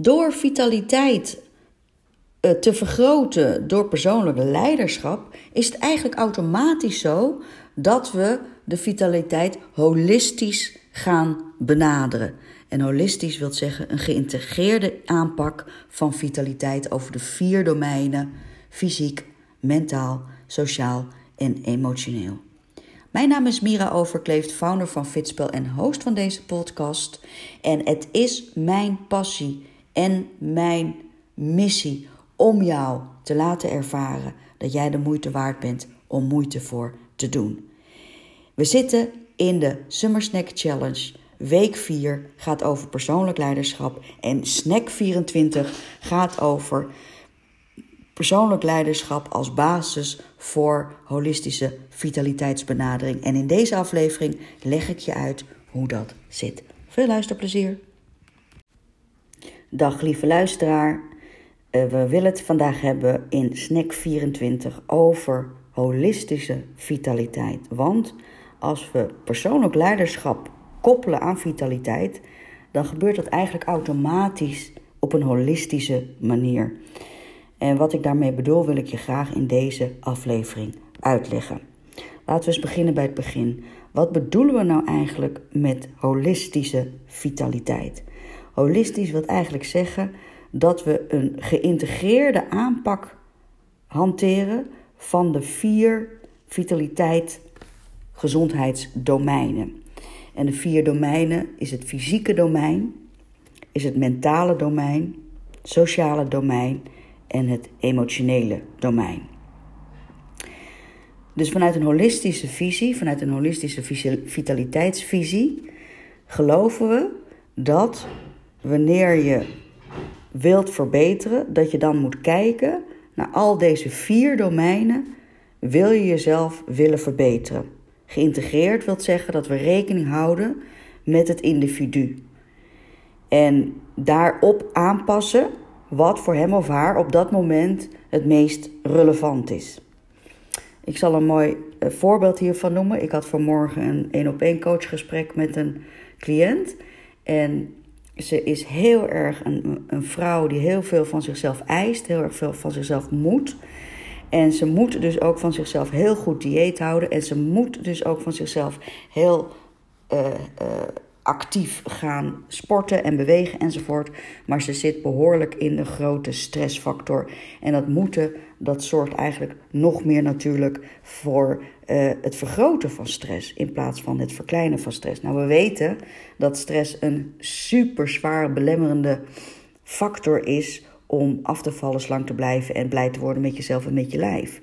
Door vitaliteit eh, te vergroten door persoonlijk leiderschap, is het eigenlijk automatisch zo dat we de vitaliteit holistisch gaan benaderen. En holistisch wil zeggen een geïntegreerde aanpak van vitaliteit over de vier domeinen: fysiek, mentaal, sociaal en emotioneel. Mijn naam is Mira Overkleeft, founder van Fitspel en host van deze podcast. En het is mijn passie en mijn missie om jou te laten ervaren dat jij de moeite waard bent om moeite voor te doen. We zitten in de Summer Snack Challenge. Week 4 gaat over persoonlijk leiderschap en Snack 24 gaat over persoonlijk leiderschap als basis voor holistische vitaliteitsbenadering. En in deze aflevering leg ik je uit hoe dat zit. Veel luisterplezier. Dag lieve luisteraar. Eh, we willen het vandaag hebben in Snack 24 over holistische vitaliteit. Want als we persoonlijk leiderschap koppelen aan vitaliteit, dan gebeurt dat eigenlijk automatisch op een holistische manier. En wat ik daarmee bedoel, wil ik je graag in deze aflevering uitleggen. Laten we eens beginnen bij het begin. Wat bedoelen we nou eigenlijk met holistische vitaliteit? Holistisch wil eigenlijk zeggen dat we een geïntegreerde aanpak hanteren van de vier vitaliteit gezondheidsdomeinen. En de vier domeinen is het fysieke domein, is het mentale domein, sociale domein en het emotionele domein. Dus vanuit een holistische visie, vanuit een holistische vitaliteitsvisie, geloven we dat wanneer je wilt verbeteren, dat je dan moet kijken naar al deze vier domeinen. Wil je jezelf willen verbeteren? Geïntegreerd wil zeggen dat we rekening houden met het individu. En daarop aanpassen wat voor hem of haar op dat moment het meest relevant is. Ik zal een mooi eh, voorbeeld hiervan noemen. Ik had vanmorgen een één op één coachgesprek met een cliënt. En ze is heel erg een, een vrouw die heel veel van zichzelf eist, heel erg veel van zichzelf moet. En ze moet dus ook van zichzelf heel goed dieet houden. En ze moet dus ook van zichzelf heel uh, actief gaan sporten en bewegen enzovoort. Maar ze zit behoorlijk in de grote stressfactor. En dat moeten, dat zorgt eigenlijk nog meer natuurlijk voor uh, het vergroten van stress in plaats van het verkleinen van stress. Nou, we weten dat stress een super zwaar belemmerende factor is om af te vallen, slank te blijven en blij te worden met jezelf en met je lijf.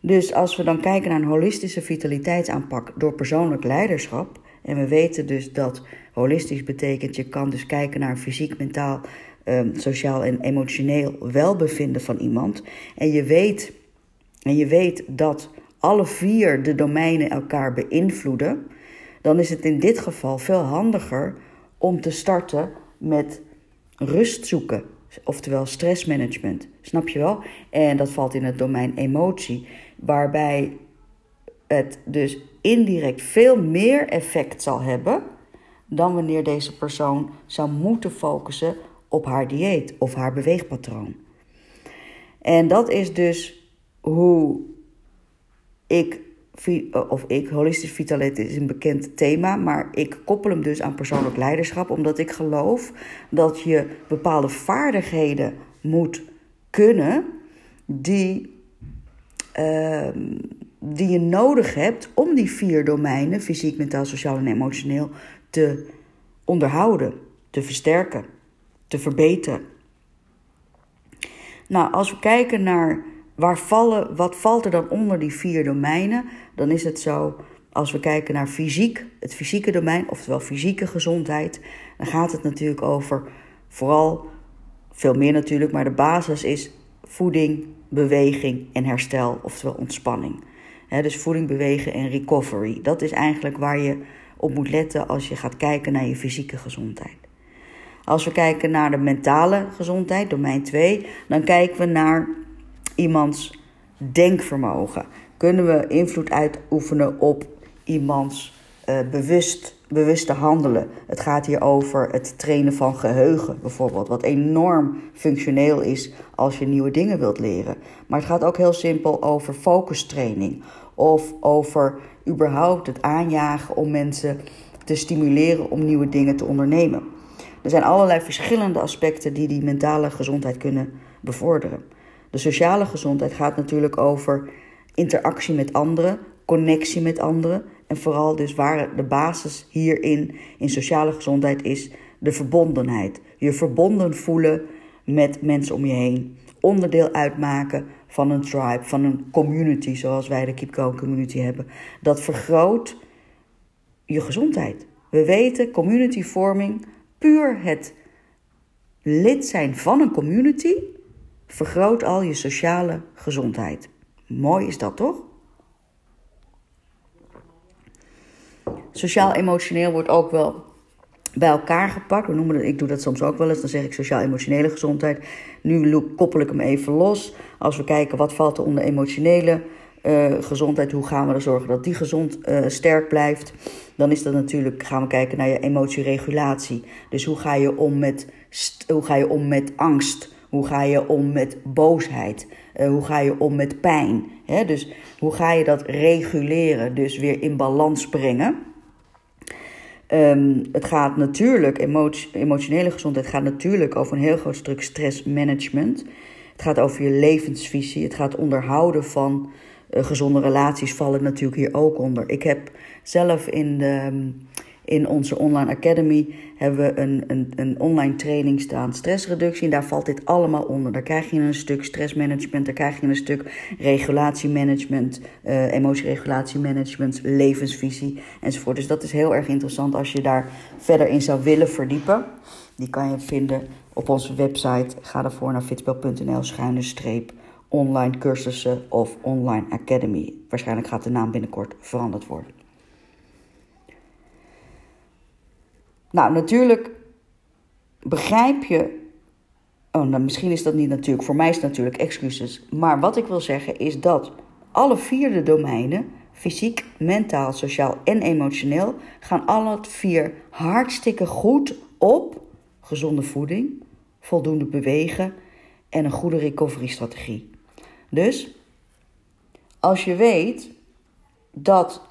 Dus als we dan kijken naar een holistische vitaliteitsaanpak door persoonlijk leiderschap, en we weten dus dat holistisch betekent, je kan dus kijken naar fysiek, mentaal, um, sociaal en emotioneel welbevinden van iemand. En je weet, en je weet dat alle vier de domeinen elkaar beïnvloeden, dan is het in dit geval veel handiger om te starten met rust zoeken. Oftewel stressmanagement. Snap je wel? En dat valt in het domein emotie. Waarbij het dus indirect veel meer effect zal hebben dan wanneer deze persoon zou moeten focussen op haar dieet of haar beweegpatroon. En dat is dus hoe ik, of ik, holistisch vitaliteit is een bekend thema, maar ik koppel hem dus aan persoonlijk leiderschap, omdat ik geloof dat je bepaalde vaardigheden moet kunnen die. Uh, die je nodig hebt om die vier domeinen, fysiek, mentaal, sociaal en emotioneel, te onderhouden, te versterken, te verbeteren. Nou, als we kijken naar waar vallen, wat valt er dan onder die vier domeinen, dan is het zo, als we kijken naar fysiek, het fysieke domein, oftewel fysieke gezondheid, dan gaat het natuurlijk over vooral, veel meer natuurlijk, maar de basis is voeding, beweging en herstel, oftewel ontspanning dus voeding, bewegen en recovery. Dat is eigenlijk waar je op moet letten als je gaat kijken naar je fysieke gezondheid. Als we kijken naar de mentale gezondheid, domein 2, dan kijken we naar iemands denkvermogen. Kunnen we invloed uitoefenen op iemands uh, bewust, bewuste handelen. Het gaat hier over het trainen van geheugen bijvoorbeeld, wat enorm functioneel is als je nieuwe dingen wilt leren. Maar het gaat ook heel simpel over focustraining of over überhaupt het aanjagen om mensen te stimuleren om nieuwe dingen te ondernemen. Er zijn allerlei verschillende aspecten die die mentale gezondheid kunnen bevorderen. De sociale gezondheid gaat natuurlijk over interactie met anderen, connectie met anderen. En vooral dus waar de basis hierin in sociale gezondheid is de verbondenheid. Je verbonden voelen met mensen om je heen. Onderdeel uitmaken van een tribe, van een community zoals wij de Keep Going Community hebben. Dat vergroot je gezondheid. We weten communityvorming, puur het lid zijn van een community, vergroot al je sociale gezondheid. Mooi is dat toch? Sociaal-emotioneel wordt ook wel bij elkaar gepakt. We noemen het, ik doe dat soms ook wel eens. Dan zeg ik sociaal-emotionele gezondheid. Nu koppel ik hem even los. Als we kijken wat valt er onder emotionele uh, gezondheid, hoe gaan we er zorgen dat die gezond uh, sterk blijft, dan is dat natuurlijk, gaan we kijken naar je emotieregulatie. Dus hoe ga je om met, hoe ga je om met angst? Hoe ga je om met boosheid? Uh, hoe ga je om met pijn? Dus hoe ga je dat reguleren, dus weer in balans brengen? Um, het gaat natuurlijk, emotionele gezondheid gaat natuurlijk over een heel groot stuk stressmanagement. Het gaat over je levensvisie. Het gaat onderhouden van uh, gezonde relaties vallen natuurlijk hier ook onder. Ik heb zelf in, de, in onze online academy hebben we een, een, een online training staan, stressreductie. En daar valt dit allemaal onder. Daar krijg je een stuk stressmanagement, daar krijg je een stuk regulatiemanagement, uh, emotieregulatiemanagement, levensvisie enzovoort. Dus dat is heel erg interessant als je daar verder in zou willen verdiepen. Die kan je vinden op onze website. Ga daarvoor naar fitspel.nl schuine streep online cursussen of online academy. Waarschijnlijk gaat de naam binnenkort veranderd worden. Nou, natuurlijk begrijp je. Oh, nou, misschien is dat niet natuurlijk. Voor mij is het natuurlijk excuses. Maar wat ik wil zeggen is dat alle vier de domeinen, fysiek, mentaal, sociaal en emotioneel, gaan alle vier hartstikke goed op gezonde voeding, voldoende bewegen en een goede recovery-strategie. Dus als je weet dat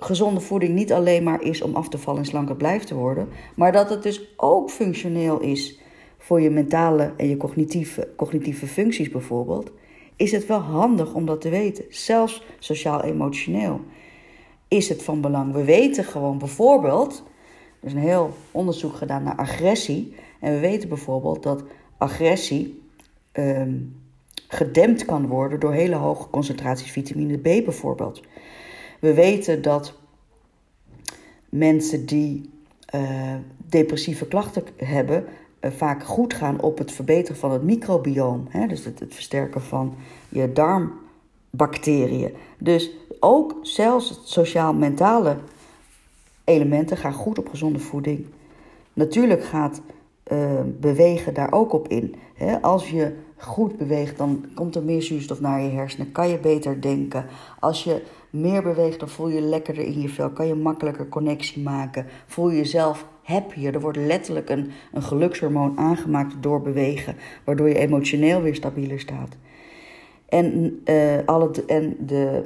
gezonde voeding niet alleen maar is om af te vallen en slanker blijven te worden, maar dat het dus ook functioneel is voor je mentale en je cognitieve, cognitieve functies bijvoorbeeld, is het wel handig om dat te weten. Zelfs sociaal-emotioneel is het van belang. We weten gewoon bijvoorbeeld, er is een heel onderzoek gedaan naar agressie, en we weten bijvoorbeeld dat agressie ehm, gedempt kan worden door hele hoge concentraties vitamine B bijvoorbeeld. We weten dat mensen die uh, depressieve klachten hebben, uh, vaak goed gaan op het verbeteren van het microbioom. Hè? Dus het, het versterken van je darmbacteriën. Dus ook zelfs sociaal-mentale elementen gaan goed op gezonde voeding. Natuurlijk gaat uh, bewegen daar ook op in. Hè? Als je goed beweegt, dan komt er meer zuurstof naar je hersenen. Kan je beter denken. Als je meer beweegt, dan voel je lekkerder in je vel. Kan je makkelijker connectie maken. Voel je jezelf happier. Er wordt letterlijk een, een gelukshormoon aangemaakt door bewegen. Waardoor je emotioneel weer stabieler staat. En, uh, alle, en de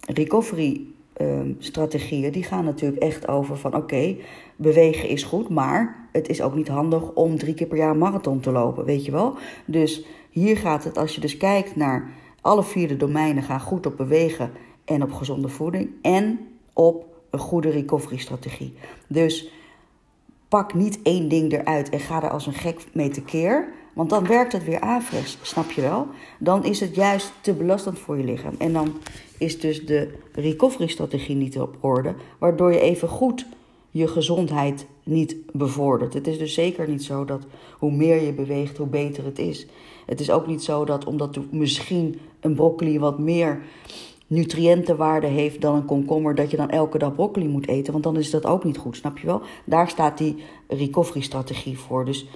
recovery um, strategieën, die gaan natuurlijk echt over van oké, bewegen is goed, maar het is ook niet handig om drie keer per jaar marathon te lopen, weet je wel? Dus hier gaat het, als je dus kijkt naar alle vier de domeinen, gaan goed op bewegen en op gezonde voeding en op een goede recovery-strategie. Dus pak niet één ding eruit en ga er als een gek mee tekeer. Want dan werkt het weer averechts, snap je wel? Dan is het juist te belastend voor je lichaam. En dan is dus de recovery-strategie niet op orde, waardoor je even goed je gezondheid niet bevordert. Het is dus zeker niet zo dat hoe meer je beweegt, hoe beter het is. Het is ook niet zo dat omdat misschien een broccoli wat meer nutriëntenwaarde heeft dan een komkommer, dat je dan elke dag broccoli moet eten. Want dan is dat ook niet goed, snap je wel? Daar staat die recovery-strategie voor. Dus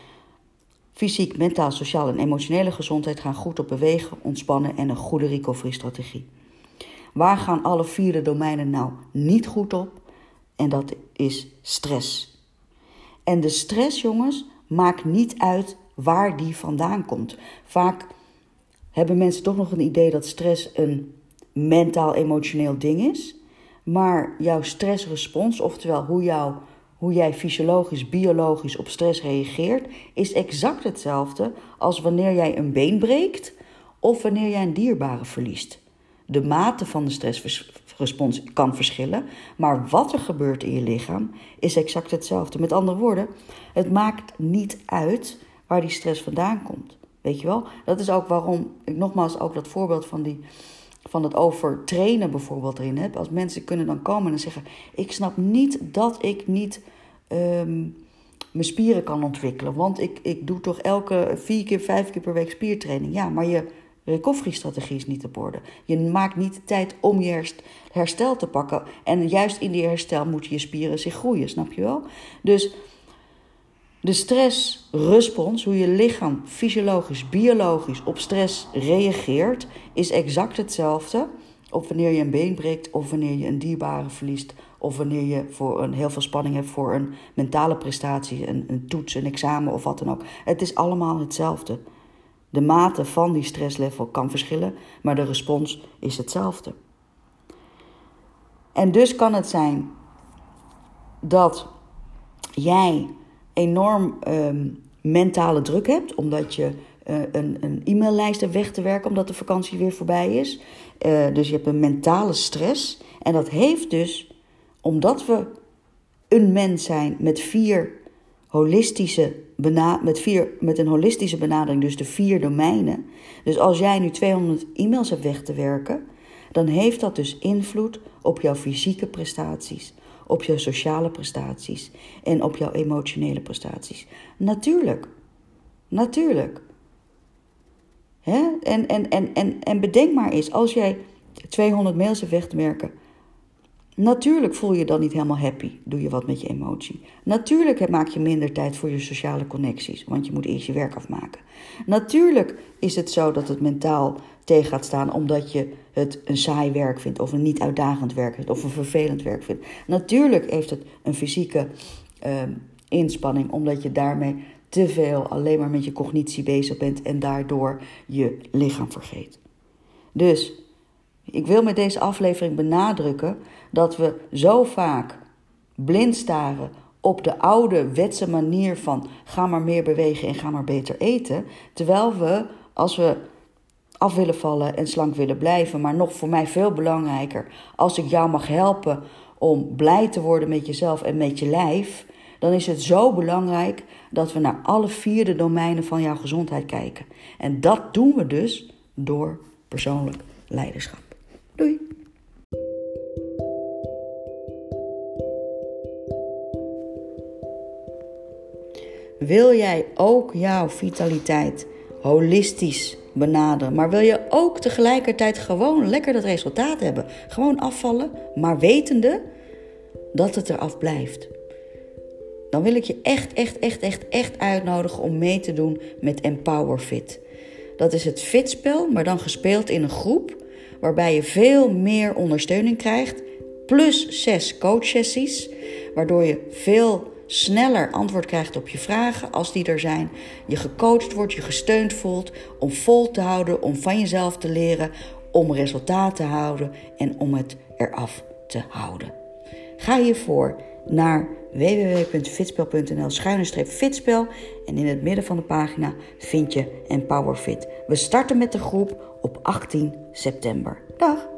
fysiek, mentaal, sociaal en emotionele gezondheid gaan goed op bewegen, ontspannen en een goede recovery-strategie. Waar gaan alle vier de domeinen nou niet goed op? En dat is stress. En de stress, jongens, maakt niet uit waar die vandaan komt. Vaak hebben mensen toch nog een idee dat stress een mentaal-emotioneel ding is. Maar jouw stressrespons, oftewel hoe, jou, hoe jij fysiologisch, biologisch op stress reageert, is exact hetzelfde als wanneer jij een been breekt of wanneer jij een dierbare verliest. De mate van de stressrespons kan verschillen, maar wat er gebeurt in je lichaam is exact hetzelfde. Met andere woorden, het maakt niet uit waar die stress vandaan komt. Weet je wel? Dat is ook waarom ik nogmaals ook dat voorbeeld van, die, van het overtrainen bijvoorbeeld erin heb. Als mensen kunnen dan komen en zeggen: Ik snap niet dat ik niet ehm, mijn spieren kan ontwikkelen. Want ik, ik doe toch elke vier keer, vijf keer per week spiertraining. Ja, maar je recovery-strategie is niet op orde. Je maakt niet tijd om je herstel te pakken. En juist in die herstel moeten je spieren zich groeien, snap je wel? Dus de stressrespons, hoe je lichaam fysiologisch, biologisch op stress reageert, is exact hetzelfde. Of wanneer je een been breekt, of wanneer je een dierbare verliest, of wanneer je voor een, heel veel spanning hebt voor een mentale prestatie, een, een toets, een examen of wat dan ook. Het is allemaal hetzelfde. De mate van die stresslevel kan verschillen, maar de respons is hetzelfde. En dus kan het zijn dat jij enorm ehm, mentale druk hebt, omdat je uh, een, een e-maillijst hebt weg te werken, omdat de vakantie weer voorbij is. Uh, dus je hebt een mentale stress. En dat heeft dus, omdat we een mens zijn met vier holistische met, vier, met een holistische benadering, dus de vier domeinen. Dus als jij nu 200 e-mails hebt weg te werken, dan heeft dat dus invloed op jouw fysieke prestaties, op jouw sociale prestaties en op jouw emotionele prestaties. Natuurlijk. Natuurlijk. Hè? En, en, en, en, en bedenk maar eens, als jij 200 mails hebt werken, Natuurlijk voel je dan niet helemaal happy, doe je wat met je emotie. Natuurlijk maak je minder tijd voor je sociale connecties, want je moet eerst je werk afmaken. Natuurlijk is het zo dat het mentaal tegen gaat staan omdat je het een saai werk vindt, of een niet uitdagend werk vindt, of een vervelend werk vindt. Natuurlijk heeft het een fysieke uh, inspanning, omdat je daarmee te veel alleen maar met je cognitie bezig bent en daardoor je lichaam vergeet. Dus ik wil met deze aflevering benadrukken dat we zo vaak blind staren op de oude wetse manier van ga maar meer bewegen en ga maar beter eten. Terwijl we, als we af willen vallen en slank willen blijven, maar nog voor mij veel belangrijker, als ik jou mag helpen om blij te worden met jezelf en met je lijf, dan is het zo belangrijk dat we naar alle vier de domeinen van jouw gezondheid kijken. En dat doen we dus door persoonlijk leiderschap. Doei! Wil jij ook jouw vitaliteit holistisch benaderen, maar wil je ook tegelijkertijd gewoon lekker dat resultaat hebben? Gewoon afvallen, maar wetende dat het eraf blijft. Dan wil ik je echt, echt, echt, echt, echt uitnodigen om mee te doen met Empower Fit. Dat is het fitspel, maar dan gespeeld in een groep waarbij je veel meer ondersteuning krijgt, plus zes coachsessies, waardoor je veel sneller antwoord krijgt op je vragen als die er zijn. Je gecoacht wordt, je gesteund voelt om vol te houden, om van jezelf te leren, om resultaat te houden en om het eraf te houden. Ga hiervoor naar www.fitspel.nl fitspel en in het midden van de pagina vind je EmpowerFit. We starten met de groep op 18 september. Dag!